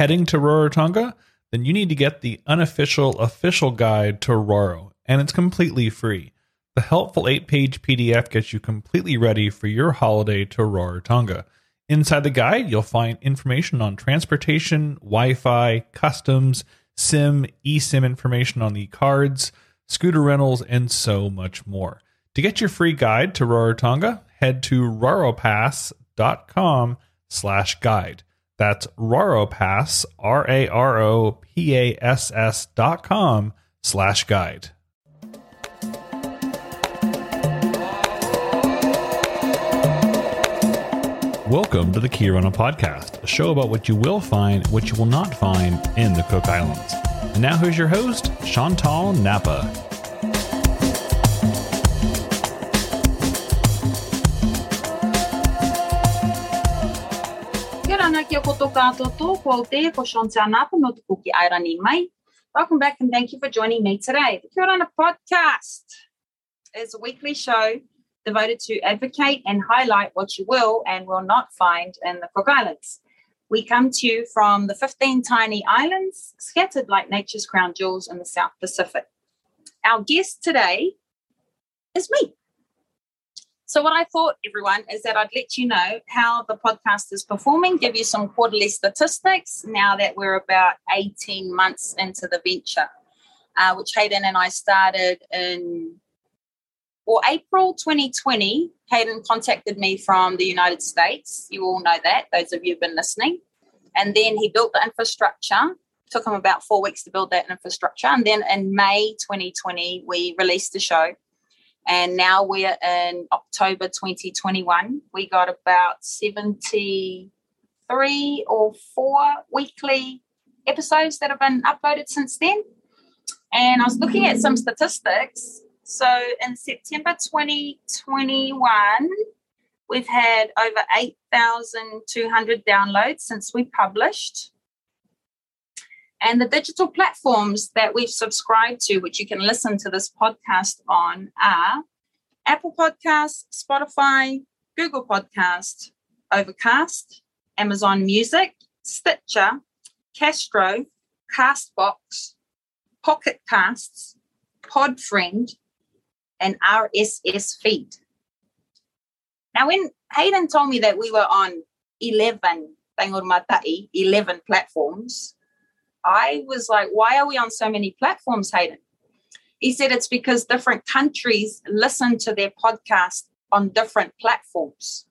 heading to Rarotonga, then you need to get the unofficial official guide to Raro, and it's completely free. The helpful eight page PDF gets you completely ready for your holiday to Rarotonga. Inside the guide, you'll find information on transportation, Wi Fi, customs, SIM, eSIM information on the cards, scooter rentals, and so much more. To get your free guide to Rarotonga, head to raropass.com slash guide. That's raropass, R-A-R-O-P-A-S-S dot com slash guide. Welcome to the Kia Orana Podcast, a show about what you will find, what you will not find in the Cook Islands. And now here's your host, Chantal Napa. Kia orana kia koto kātoto, ko te ko Chantal Napa no te kuki airani mai. Welcome back and thank you for joining me today. The Kia Orana Podcast is a weekly show devoted to advocate and highlight what you will and will not find in the Cook Islands. We come to you from the 15 tiny islands scattered like nature's crown jewels in the South Pacific. Our guest today is me. So, what I thought, everyone, is that I'd let you know how the podcast is performing, give you some quarterly statistics now that we're about 18 months into the venture, uh, which Hayden and I started in well, April 2020, Hayden contacted me from the United States. You all know that, those of you who've been listening. And then he built the infrastructure. Took him about four weeks to build that infrastructure. And then in May 2020, we released the show. And now we're in October 2021. We got about 73 or four weekly episodes that have been uploaded since then. And I was looking at some statistics so in September 2021, we've had over 8,200 downloads since we published. And the digital platforms that we've subscribed to, which you can listen to this podcast on, are Apple Podcasts, Spotify, Google Podcast, Overcast, Amazon Music, Stitcher, Castro, Castbox, Pocket Casts, Podfriend, and RSS feed. Now, when Hayden told me that we were on 11, 11 platforms, I was like, why are we on so many platforms, Hayden? He said it's because different countries listen to their podcast on different platforms,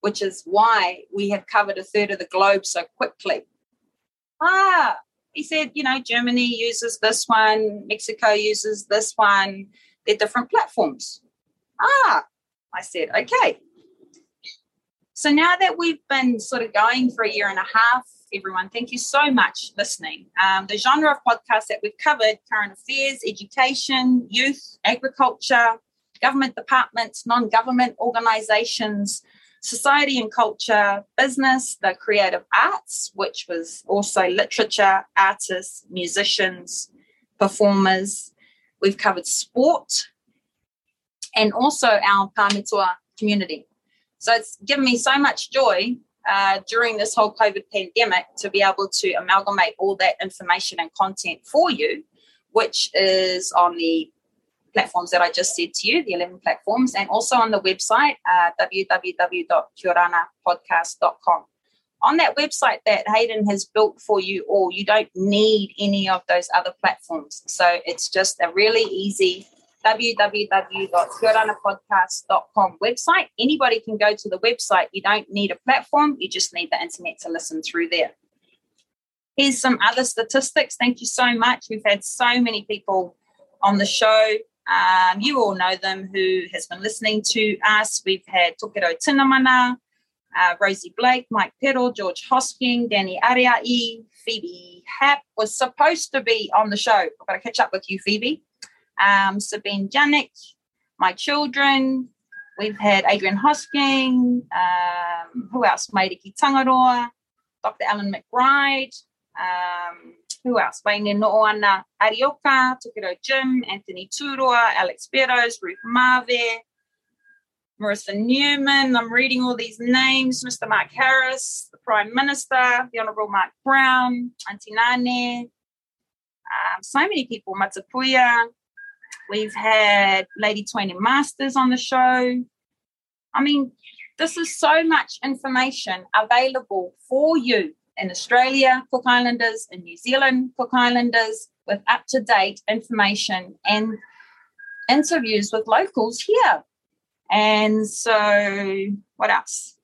which is why we have covered a third of the globe so quickly. Ah, he said, you know, Germany uses this one, Mexico uses this one, they're different platforms. Ah, I said, okay. So now that we've been sort of going for a year and a half, everyone, thank you so much listening. Um, the genre of podcasts that we've covered current affairs, education, youth, agriculture, government departments, non government organizations, society and culture, business, the creative arts, which was also literature, artists, musicians, performers, We've covered sport and also our Pa Metua community. So it's given me so much joy uh, during this whole COVID pandemic to be able to amalgamate all that information and content for you, which is on the platforms that I just said to you, the 11 platforms, and also on the website, uh, www.kiaoranapodcast.com on that website that Hayden has built for you all, you don't need any of those other platforms. So it's just a really easy www.kiaoranapodcast.com website. Anybody can go to the website. You don't need a platform, you just need the internet to listen through there. Here's some other statistics. Thank you so much. We've had so many people on the show. Um, you all know them who has been listening to us. We've had Tokero Tinamana, uh, Rosie Blake, Mike Peddle, George Hosking, Danny Ariai, Phoebe Happ was supposed to be on the show. I've got to catch up with you, Phoebe. Um, Sabine Janik, my children. We've had Adrian Hosking. Um, who else? Mairiki Tangaroa, Dr. Alan McBride. Um, who else? Wayne Nooana Arioka, Tukiro Jim, Anthony Turua, Alex Beros, Ruth Marve, Marissa Newman. I'm reading all these names Mr. Mark Harris, the Prime Minister, the Honourable Mark Brown, Auntie Nane, um, so many people, Matapuya. We've had Lady Twain Masters on the show. I mean, this is so much information available for you in Australia, Cook Islanders, in New Zealand, Cook Islanders, with up to date information and interviews with locals here. And so, what else?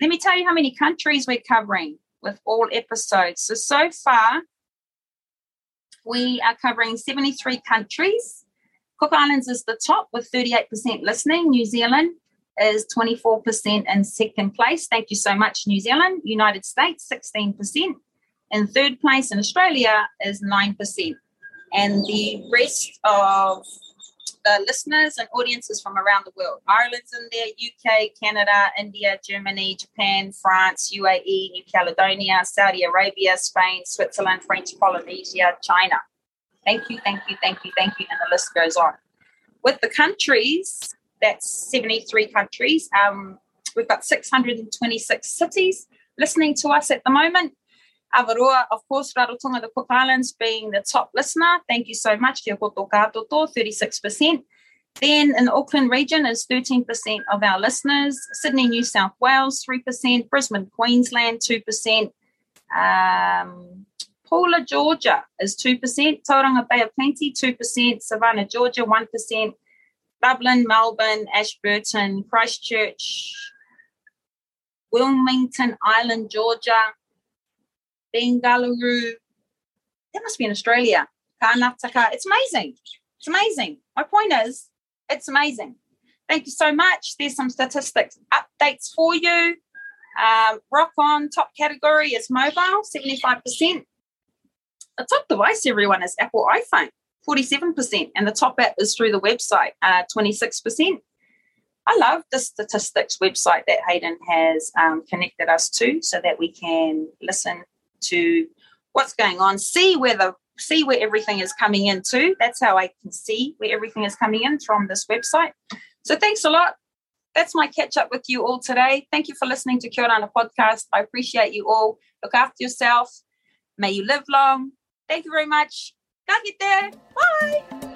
Let me tell you how many countries we're covering with all episodes. So, so far, we are covering 73 countries. Cook Islands is the top with 38% listening. New Zealand is 24% in second place. Thank you so much, New Zealand. United States, 16%. In third place in Australia is 9%. And the rest of the listeners and audiences from around the world. Ireland's in there, UK, Canada, India, Germany, Japan, France, UAE, New Caledonia, Saudi Arabia, Spain, Switzerland, French Polynesia, China. Thank you, thank you, thank you, thank you. And the list goes on. With the countries, that's 73 countries. Um, we've got 626 cities listening to us at the moment. Avarua, of course, Rarotonga, the Cook Islands being the top listener. Thank you so much. Kia koto kātoto, 36%. Then in the Auckland region is 13% of our listeners. Sydney, New South Wales, 3%. Brisbane, Queensland, 2%. Um, Pooler, Georgia is 2%. Tauranga Bay of Plenty, 2%. Savannah, Georgia, 1%. Dublin, Melbourne, Ashburton, Christchurch, Wilmington Island, Georgia, Bengaluru. That must be in Australia. Karnataka. It's amazing. It's amazing. My point is, it's amazing. Thank you so much. There's some statistics updates for you. Um, rock on top category is mobile, 75%. The top device, everyone, is Apple iPhone, 47%. And the top app is through the website, uh, 26%. I love the statistics website that Hayden has um, connected us to so that we can listen to what's going on, see where the see where everything is coming into. That's how I can see where everything is coming in from this website. So thanks a lot. That's my catch up with you all today. Thank you for listening to Kia Orana podcast. I appreciate you all. Look after yourself. May you live long. Thank you very much. Ka kite. Bye.